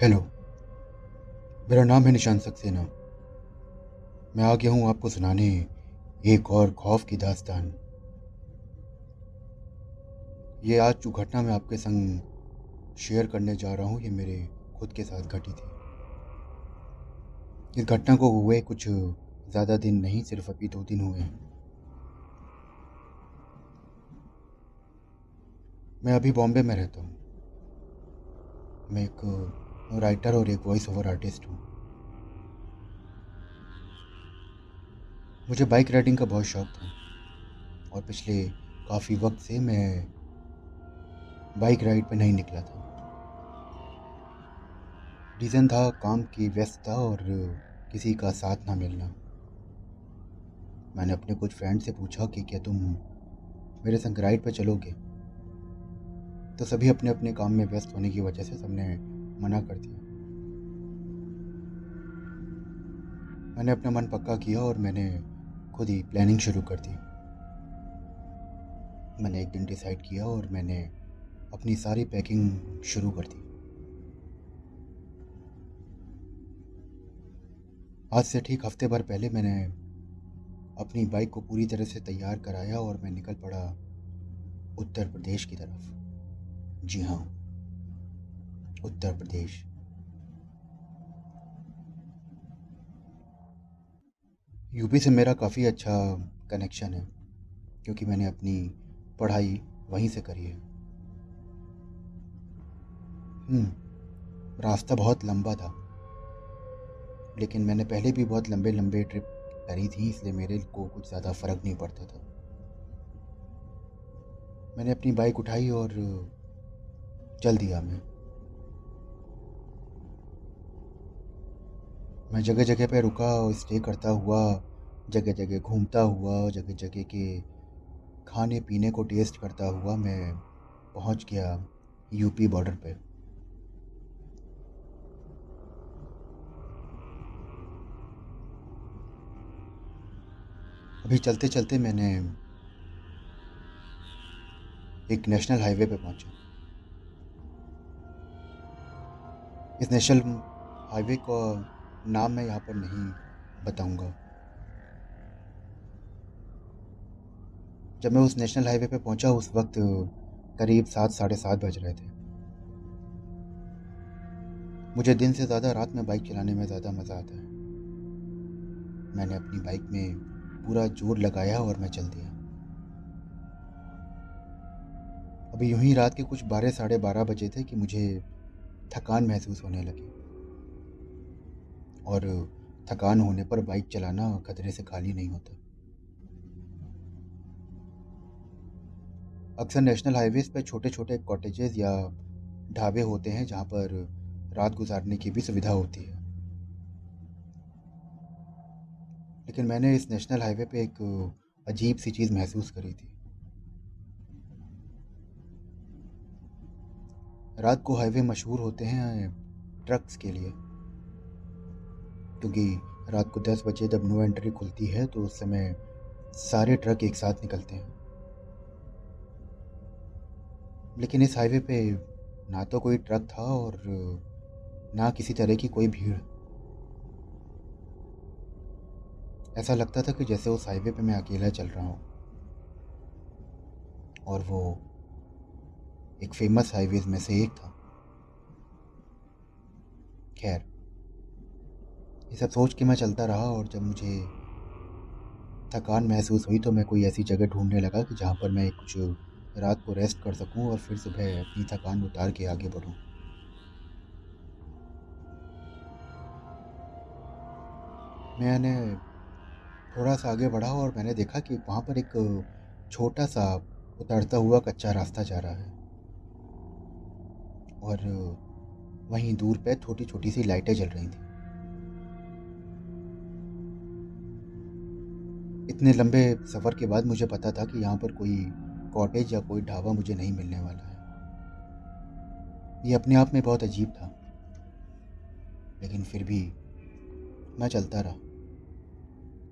Hello मेरा नाम है निशान सक्सेना। मैं आ गया हूँ आपको सुनाने एक और खौफ की दास्तान। ये आज जो घटना मैं आपके संग शेयर करने जा रहा हूँ, ये मेरे खुद के साथ घटी थी। इस घटना को हुए कुछ ज़्यादा दिन नहीं, सिर्फ़ अभी दो दिन हुए हैं। मैं अभी बॉम्बे में रहता हूँ। मैं एक राइटर और एक वॉइस ओवर आर्टिस्ट हूँ। मुझे बाइक राइडिंग का बहुत शौक था और पिछले काफ़ी वक्त से मैं बाइक राइड पे नहीं निकला था। रीज़न था काम की व्यस्तता और किसी का साथ ना मिलना। मैंने अपने कुछ फ्रेंड से पूछा कि क्या तुम मेरे संग राइड पर चलोगे? तो सभी अपने अपने काम में व्यस्त होने की वजह से सबने मना कर दिया। मैंने अपना मन पक्का किया और मैंने खुद ही प्लानिंग शुरू कर दी। मैंने एक दिन डिसाइड किया और मैंने अपनी सारी पैकिंग शुरू कर दी। आज से ठीक हफ़्ते भर पहले मैंने अपनी बाइक को पूरी तरह से तैयार कराया और मैं निकल पड़ा उत्तर प्रदेश की तरफ़। जी हाँ। उत्तर प्रदेश। यूपी से मेरा काफ़ी अच्छा कनेक्शन है क्योंकि मैंने अपनी पढ़ाई वहीं से करी है। हम्म, रास्ता बहुत लंबा था लेकिन मैंने पहले भी बहुत लंबे लंबे ट्रिप करी थी इसलिए मेरे को कुछ ज़्यादा फ़र्क नहीं पड़ता था। मैंने अपनी बाइक उठाई और चल दिया मैं। मैं जगह जगह पे रुका और स्टे करता हुआ जगह जगह घूमता हुआ जगह जगह के खाने पीने को टेस्ट करता हुआ मैं पहुँच गया यूपी बॉर्डर पे। अभी चलते चलते मैंने एक नेशनल हाईवे पे पहुँचा। इस नेशनल हाईवे को नाम मैं यहाँ पर नहीं बताऊँगा। जब मैं उस नेशनल हाईवे पे पहुँचा, उस वक्त करीब सात, साढ़े सात बज रहे थे। मुझे दिन से ज़्यादा रात में बाइक चलाने में ज़्यादा मज़ा आता है। मैंने अपनी बाइक में पूरा ज़ोर लगाया और मैं चल दिया। अभी यूँ ही रात के कुछ बारह, साढ़े बारह बजे थे कि मुझे थकान महसूस होने लगी। और थकान होने पर बाइक चलाना खतरे से खाली नहीं होता। अक्सर नेशनल हाईवेज पर छोटे छोटे कॉटेजेस या ढाबे होते हैं जहाँ पर रात गुजारने की भी सुविधा होती है। लेकिन मैंने इस नेशनल हाईवे पे एक अजीब सी चीज़ महसूस करी थी। रात को हाईवे मशहूर होते हैं ट्रक्स के लिए। क्योंकि रात को दस बजे जब नो एंट्री खुलती है तो उस समय सारे ट्रक एक साथ निकलते हैं। लेकिन इस हाईवे पे ना तो कोई ट्रक था और ना किसी तरह की कोई भीड़। ऐसा लगता था कि जैसे उस हाईवे पे मैं अकेला चल रहा हूँ। और वो एक फ़ेमस हाईवेज में से एक था। खैर ये सब सोच के मैं चलता रहा और जब मुझे थकान महसूस हुई तो मैं कोई ऐसी जगह ढूँढने लगा कि जहाँ पर मैं कुछ रात को रेस्ट कर सकूँ और फिर सुबह अपनी थकान उतार के आगे बढ़ूं। मैंने थोड़ा सा आगे बढ़ा और मैंने देखा कि वहाँ पर एक छोटा सा उतरता हुआ कच्चा रास्ता जा रहा है और वहीं दूर पे छोटी छोटी सी लाइटें जल रही थी। इतने लंबे सफ़र के बाद मुझे पता था कि यहाँ पर कोई कॉटेज या कोई ढाबा मुझे नहीं मिलने वाला है। ये अपने आप में बहुत अजीब था। लेकिन फिर भी मैं चलता रहा।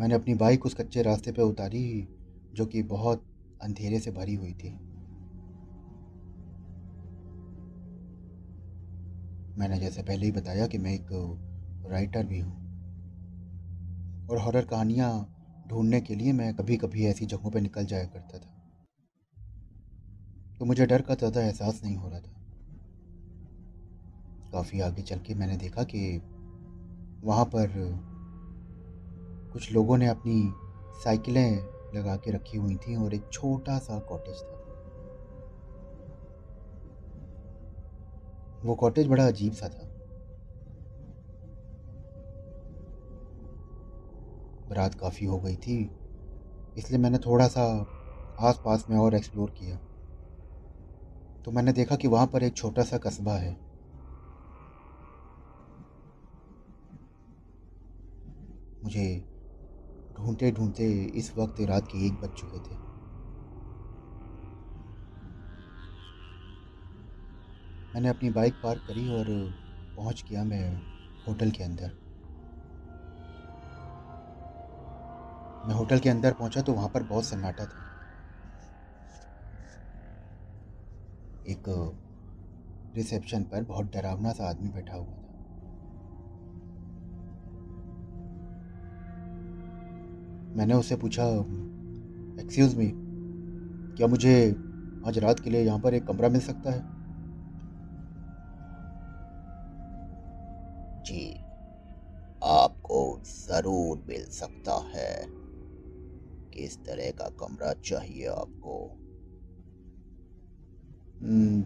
मैंने अपनी बाइक उस कच्चे रास्ते पर उतारी जो कि बहुत अंधेरे से भरी हुई थी। मैंने जैसे पहले ही बताया कि मैं एक राइटर भी हूँ। और हॉरर कहानियाँ ढूँढने के लिए मैं कभी कभी ऐसी जगहों पर निकल जाया करता था। तो मुझे डर का ज़्यादा एहसास नहीं हो रहा था। काफ़ी आगे चल के मैंने देखा कि वहाँ पर कुछ लोगों ने अपनी साइकिलें लगा के रखी हुई थी और एक छोटा सा कॉटेज था। वो कॉटेज बड़ा अजीब सा था। रात काफ़ी हो गई थी, इसलिए मैंने थोड़ा सा आस पास में और एक्सप्लोर किया। तो मैंने देखा कि वहाँ पर एक छोटा सा कस्बा है। मुझे ढूंढते ढूंढते इस वक्त रात के एक बज चुके थे। मैंने अपनी बाइक पार्क करी और पहुँच गया मैं होटल के अंदर। मैं होटल के अंदर पहुँचा तो वहाँ पर बहुत सन्नाटा था। एक, रिसेप्शन पर बहुत डरावना सा आदमी बैठा हुआ था। मैंने उससे पूछा एक्सक्यूज़ मी क्या मुझे आज रात के लिए यहाँ पर एक कमरा मिल सकता है? जी, आपको ज़रूर मिल सकता है। किस तरह का कमरा चाहिए आपको? हम्म,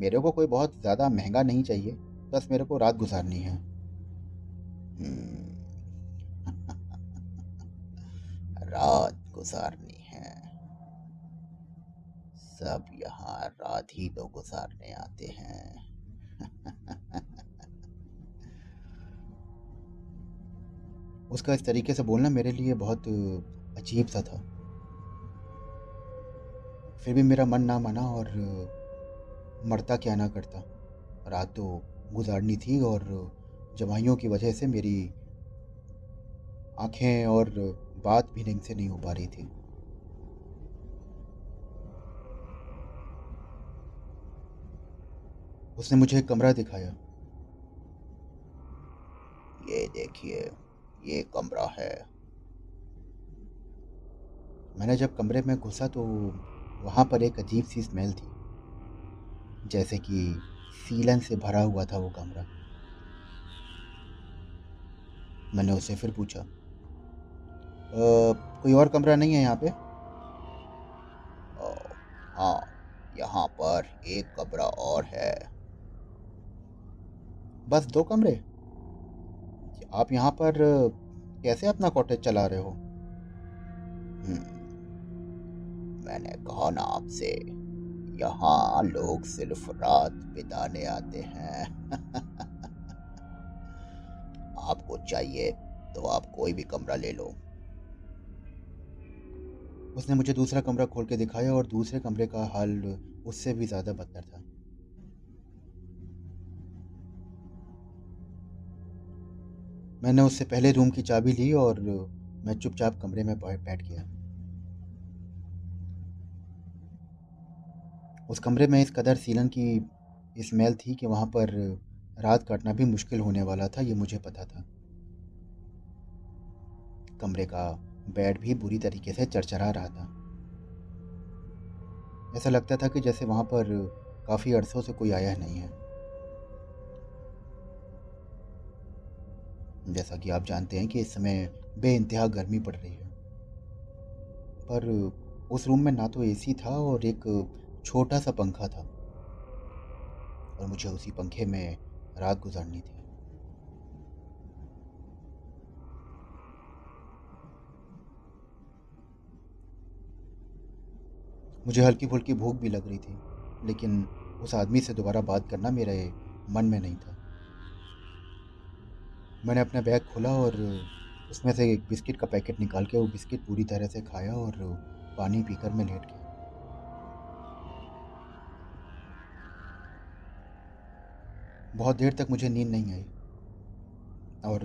मेरे को कोई बहुत ज़्यादा महँगा नहीं चाहिए बस मेरे को रात गुजारनी है। हम्म, रात गुजारनी है। सब यहाँ रात ही तो गुजारने आते हैं। उसका इस तरीके से बोलना मेरे लिए बहुत अजीब सा था। फिर भी मेरा मन ना माना और मरता क्या ना करता। रात तो गुजारनी थी और जवाइयों की वजह से मेरी आँखें और बात भी ढंग से नहीं हो पा रही थी। उसने मुझे कमरा दिखाया। ये देखिए, ये कमरा है। मैंने जब कमरे में घुसा तो वहाँ पर एक अजीब सी स्मेल थी जैसे कि सीलन से भरा हुआ था वो कमरा। मैंने उससे फिर पूछा आ, कोई और कमरा नहीं है यहाँ पे? हाँ यहाँ पर एक कमरा और है। बस दो कमरे? आप यहाँ पर कैसे अपना कॉटेज चला रहे हो? हम्म, मैंने कहा ना आपसे, यहाँ लोग सिर्फ़ रात बिताने आते हैं। आपको चाहिए तो आप कोई भी कमरा ले लो। उसने मुझे दूसरा कमरा खोल के दिखाया और दूसरे कमरे का हाल उससे भी ज़्यादा बदतर था। मैंने उससे पहले रूम की चाबी ली और मैं चुपचाप कमरे में बैठ गया। उस कमरे में इस कदर सीलन की स्मेल थी कि वहाँ पर रात काटना भी मुश्किल होने वाला था, ये मुझे पता था। कमरे का बेड भी बुरी तरीके से चरचरा रहा था। ऐसा लगता था कि जैसे वहाँ पर काफ़ी अरसों से कोई आया नहीं है। जैसा कि आप जानते हैं कि इस समय बे इंतहा गर्मी पड़ रही है। पर उस रूम में ना तो एसी था और एक छोटा सा पंखा था। और मुझे उसी पंखे में रात गुजारनी थी। मुझे हल्की फुल्की भूख भी लग रही थी, लेकिन उस आदमी से दोबारा बात करना मेरे मन में नहीं था। मैंने अपना बैग खोला और उसमें से एक बिस्किट का पैकेट निकाल के वो बिस्किट पूरी तरह से खाया और पानी पीकर मैं लेट गया। बहुत देर तक मुझे नींद नहीं आई। और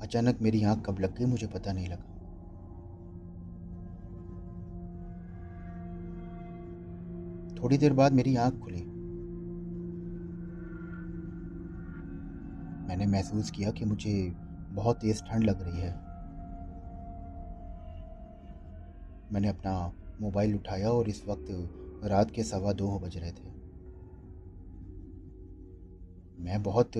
अचानक मेरी आँख कब लग गई मुझे पता नहीं लगा। थोड़ी देर बाद मेरी आँख खुली। मैंने महसूस किया कि मुझे बहुत तेज़ ठंड लग रही है। मैंने अपना मोबाइल उठाया और इस वक्त रात के सवा दो बज रहे थे। मैं बहुत,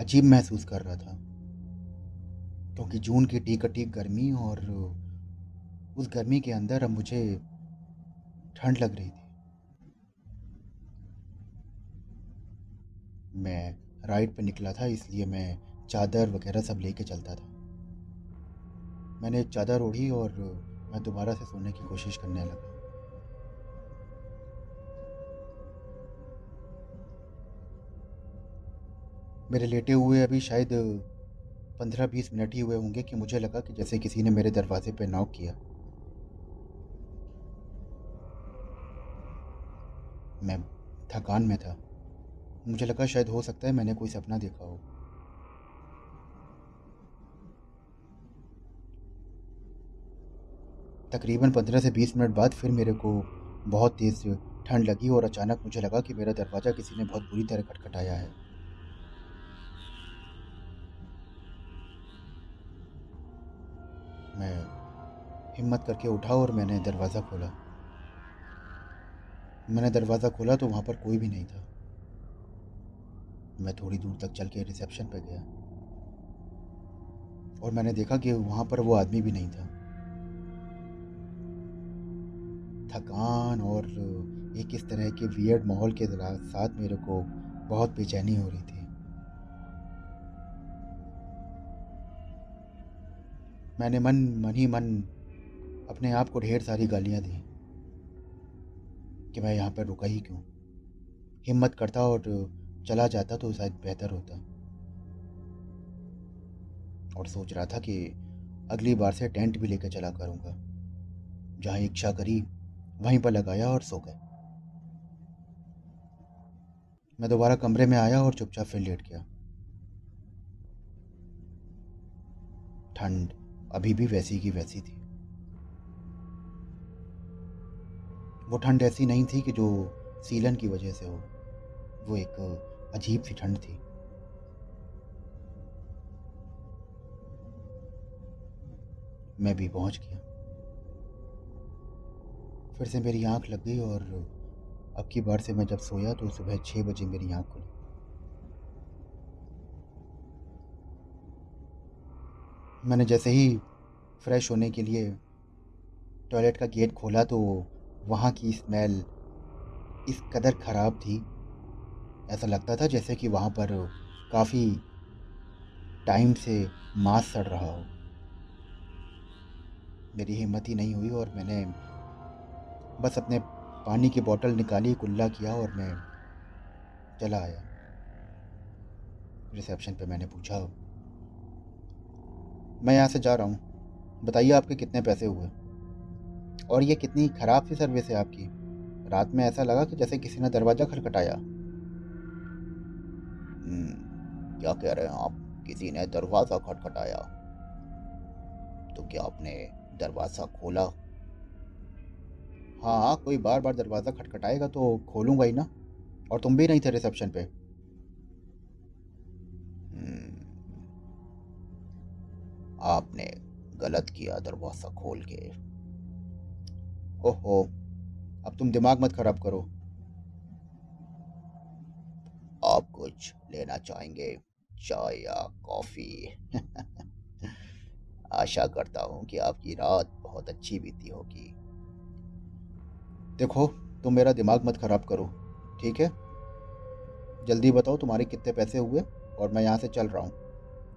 अजीब महसूस कर रहा था। क्योंकि जून की टीक टीक गर्मी और, उस गर्मी के अंदर अब मुझे ठंड लग रही थी। मैं राइड पे निकला था, इसलिए मैं चादर वगैरह सब लेके चलता था। मैंने चादर ओढ़ी और मैं दोबारा से सोने की कोशिश करने लगा। मेरे लेटे हुए अभी शायद पंद्रह बीस मिनट ही हुए होंगे कि मुझे लगा कि जैसे किसी ने मेरे दरवाजे पे नॉक किया। मैं थकान में था। मुझे लगा शायद हो सकता है मैंने कोई सपना देखा हो। तकरीबन पंद्रह से बीस मिनट बाद फिर मेरे को बहुत तेज़ ठंड लगी और अचानक मुझे लगा कि मेरा दरवाज़ा किसी ने बहुत बुरी तरह खटखटाया है। हिम्मत करके उठा और मैंने दरवाज़ा खोला। मैंने दरवाज़ा खोला तो वहाँ पर कोई भी नहीं था। मैं थोड़ी दूर तक चल के रिसेप्शन पर गया। और मैंने देखा कि वहाँ पर वो आदमी भी नहीं था। थकान और एक इस तरह के वियर्ड माहौल के साथ मेरे को बहुत बेचैनी हो रही थी। मैंने मन मन ही मन अपने आप को ढेर सारी गालियाँ दी कि मैं यहाँ पर रुका ही क्यों? हिम्मत करता और चला जाता तो शायद बेहतर होता। और सोच रहा था कि अगली बार से टेंट भी लेकर चला करूँगा। जहाँ इच्छा करी, वहीं पर लगाया और सो गए। मैं दोबारा कमरे में आया और चुपचाप फिर लेट गया ठंड अभी भी वैसी की वैसी थी। वो ठंड ऐसी नहीं थी कि जो सीलन की वजह से हो। वो एक अजीब सी ठंड थी। मैं भी पहुँच गया। फिर से मेरी आँख लग गई और अब की बार से मैं जब सोया तो सुबह छः बजे मेरी आँख खुली। मैंने जैसे ही फ्रेश होने के लिए टॉयलेट का गेट खोला तो वहाँ की स्मेल इस कदर ख़राब थी। ऐसा लगता था जैसे कि वहाँ पर काफ़ी टाइम से मांस सड़ रहा हो। मेरी हिम्मत ही नहीं हुई और मैंने बस अपने पानी की बोतल निकाली, कुल्ला किया और मैं चला आया। रिसेप्शन पे मैंने पूछा, मैं यहाँ से जा रहा हूँ, बताइए आपके कितने पैसे हुए? और ये कितनी ख़राब सी सर्विस है आपकी। रात में ऐसा लगा कि जैसे किसी ने दरवाज़ा खटखटाया हम्म, क्या कह रहे हैं आप? किसी ने दरवाज़ा खटखटाया। तो क्या आपने दरवाज़ा खोला? हाँ कोई बार बार दरवाज़ा खटखटाएगा तो खोलूँगा ही ना। और तुम भी नहीं थे रिसेप्शन पे। आपने गलत किया दरवाज़ा खोल के। ओहो, अब तुम दिमाग मत खराब करो। आप कुछ लेना चाहेंगे, चाय या कॉफ़ी? आशा करता हूँ कि आपकी रात बहुत अच्छी बीती होगी। देखो, तुम मेरा दिमाग मत खराब करो, ठीक है? जल्दी बताओ तुम्हारे कितने पैसे हुए और मैं यहाँ से चल रहा हूँ।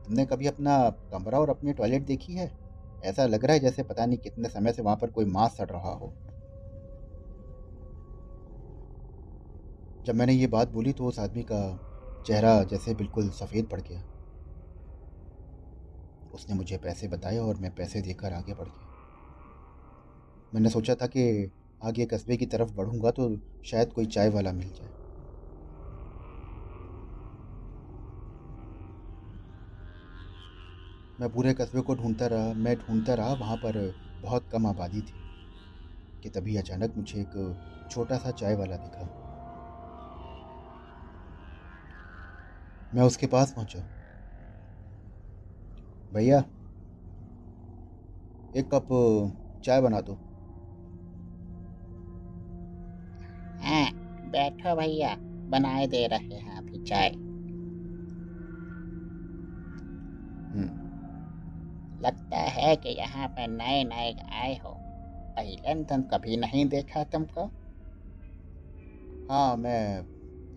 तुमने कभी अपना कमरा और अपनी टॉयलेट देखी है? ऐसा लग रहा है जैसे पता नहीं कितने समय से वहाँ पर कोई मांस सड़ रहा हो। जब मैंने ये बात बोली तो उस आदमी का चेहरा जैसे बिल्कुल सफ़ेद पड़ गया। उसने मुझे पैसे बताए और मैं पैसे देकर आगे बढ़ गया। मैंने सोचा था कि आगे कस्बे की तरफ़ बढ़ूँगा तो शायद कोई चाय वाला मिल जाए। मैं पूरे कस्बे को ढूंढता रहा मैं ढूंढता रहा वहाँ पर बहुत कम आबादी थी कि तभी अचानक मुझे एक छोटा सा चाय वाला दिखा। मैं उसके पास पहुँचा। भैया एक कप चाय बना दो। हाँ बैठो भैया बनाए दे रहे हैं अभी चाय. हम्म, लगता है कि यहाँ पर नए नए आए हो। पहले तुम कभी नहीं देखा तुमको? हाँ मैं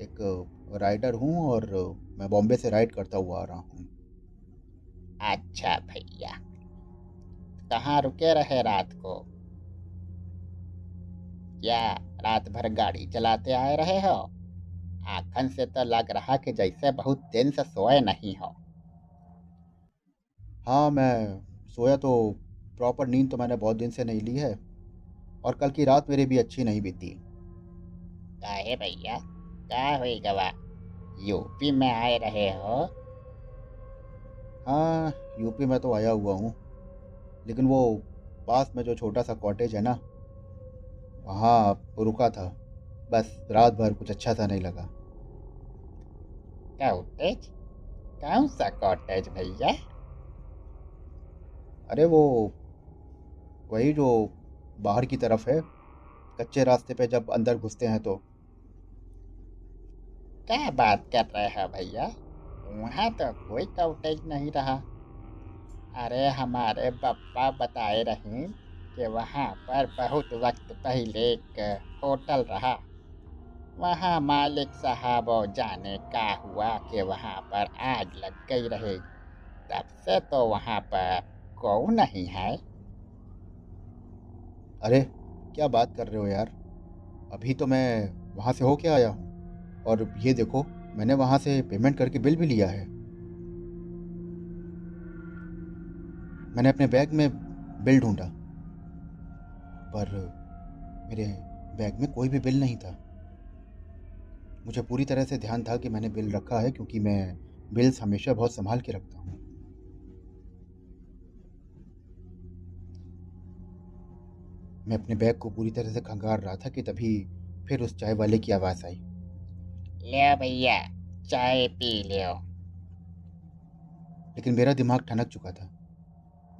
एक राइडर हूँ और मैं बॉम्बे से राइड करता हुआ आ रहा हूँ। अच्छा भैया कहाँ रुके रहे रात को? क्या रात भर गाड़ी चलाते आए रहे हो? आखन से तो लग रहा कि जैसे बहुत दिन से सोए नहीं हो। हाँ मैं सोया तो प्रॉपर नींद तो मैंने बहुत दिन से नहीं ली है और कल की रात मेरी भी अच्छी नहीं बीती। काहे भैया? क्या हुई गवा यूपी में आए रहे हो? हाँ यूपी में तो आया हुआ हूँ लेकिन वो पास में जो छोटा सा कॉटेज है ना वहाँ रुका था बस रात भर कुछ अच्छा सा नहीं लगा। कॉटेज? कौन सा कॉटेज भैया? अरे वो, वही जो बाहर की तरफ़ है, कच्चे रास्ते पे जब अंदर घुसते हैं तो। क्या बात कर रहे हैं भैया? वहाँ तो कोई कॉटेज नहीं रहा। अरे हमारे पप्पा बताए रहे कि वहाँ पर बहुत वक्त पहले एक होटल रहा। वहाँ मालिक साहब जाने का हुआ कि वहाँ पर आग लग गई रहे। तब से तो वहाँ पर कोई नहीं है? अरे, क्या बात कर रहे हो यार? अभी तो मैं वहाँ से होके आया हूँ। और ये देखो, मैंने वहाँ से पेमेंट करके बिल भी लिया है। मैंने अपने बैग में बिल ढूंढा। पर मेरे बैग में कोई भी बिल नहीं था। मुझे पूरी तरह से ध्यान था कि मैंने बिल रखा है, क्योंकि मैं बिल्स हमेशा बहुत संभाल के रखता हूँ। मैं अपने बैग को पूरी तरह से खंगार रहा था कि तभी फिर उस चाय वाले की आवाज़ आई। ले भैया चाय पी लियो। लेकिन मेरा दिमाग ठनक चुका था।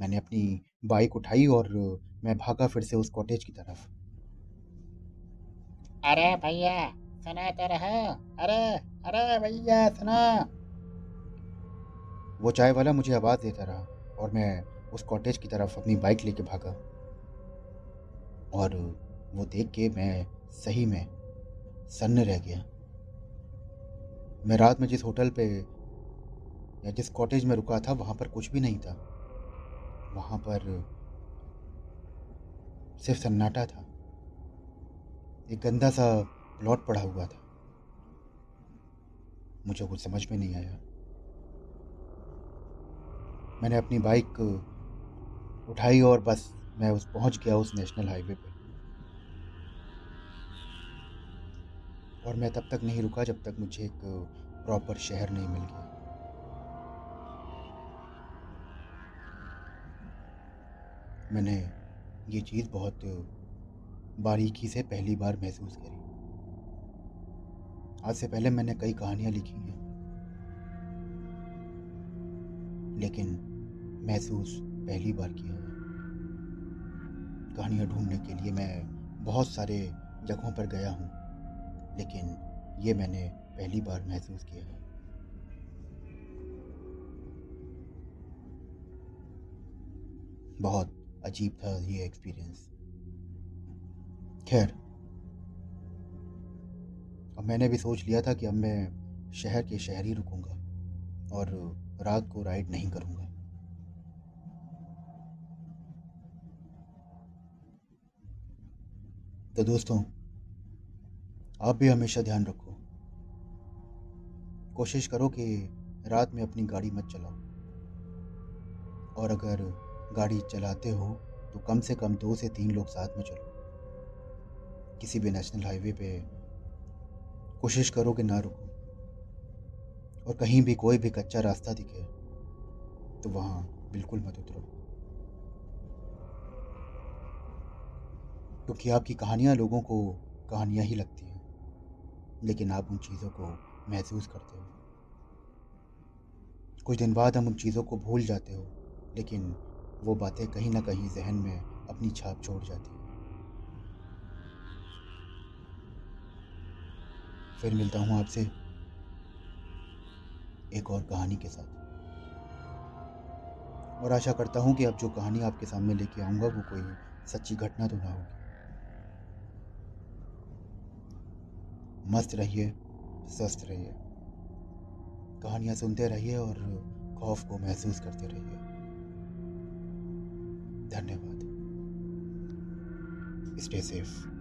मैंने अपनी बाइक उठाई और मैं भागा फिर से उस कॉटेज की तरफ़। अरे भैया सुना तो रहो अरे अरे भैया सुना। वो चाय वाला मुझे आवाज़ देता रहा और मैं उस कॉटेज की तरफ़ अपनी बाइक लेके भागा। और वो देख के मैं सही में सन्न रह गया। मैं रात में जिस होटल पे या जिस कॉटेज में रुका था, वहाँ पर कुछ भी नहीं था। वहाँ पर सिर्फ़ सन्नाटा था। एक गंदा सा प्लॉट पड़ा हुआ था। मुझे कुछ समझ में नहीं आया। मैंने अपनी बाइक उठाई और बस मैं उस पहुँच गया उस नेशनल हाईवे पे। और मैं तब तक नहीं रुका जब तक मुझे एक प्रॉपर शहर नहीं मिल गया। मैंने ये चीज़ बहुत बारीकी से पहली बार महसूस करी। आज से पहले मैंने कई कहानियाँ लिखी हैं। लेकिन महसूस पहली बार किया है। कहानियाँ ढूँढने के लिए मैं बहुत सारे जगहों पर गया हूँ, लेकिन ये मैंने पहली बार महसूस किया है। बहुत अजीब था ये एक्सपीरियंस खैर, अब मैंने भी सोच लिया था कि अब मैं शहर के शहर ही रुकूँगा और रात को राइड नहीं करूँगा। तो दोस्तों, आप भी हमेशा ध्यान रखो। कोशिश करो कि रात में अपनी गाड़ी मत चलाओ। और अगर गाड़ी चलाते हो तो कम से कम दो से तीन लोग साथ में चलो। किसी भी नेशनल हाईवे पे कोशिश करो कि ना रुको। और कहीं भी कोई भी कच्चा रास्ता दिखे तो वहाँ बिल्कुल मत उतरो। क्योंकि आपकी कहानियाँ लोगों को कहानियाँ ही लगती हैं। लेकिन आप उन चीज़ों को महसूस करते हो। कुछ दिन बाद हम उन चीज़ों को भूल जाते हो, लेकिन वो बातें कहीं ना कहीं जहन में अपनी छाप छोड़ जाती हैं। फिर मिलता हूँ आपसे एक और कहानी के साथ। और आशा करता हूँ कि अब जो कहानी आपके सामने लेके आऊँगा, वो कोई सच्ची घटना तो ना होगी। मस्त रहिए, स्वस्थ रहिए। कहानियाँ सुनते रहिए और खौफ को महसूस करते रहिए। धन्यवाद। Stay safe.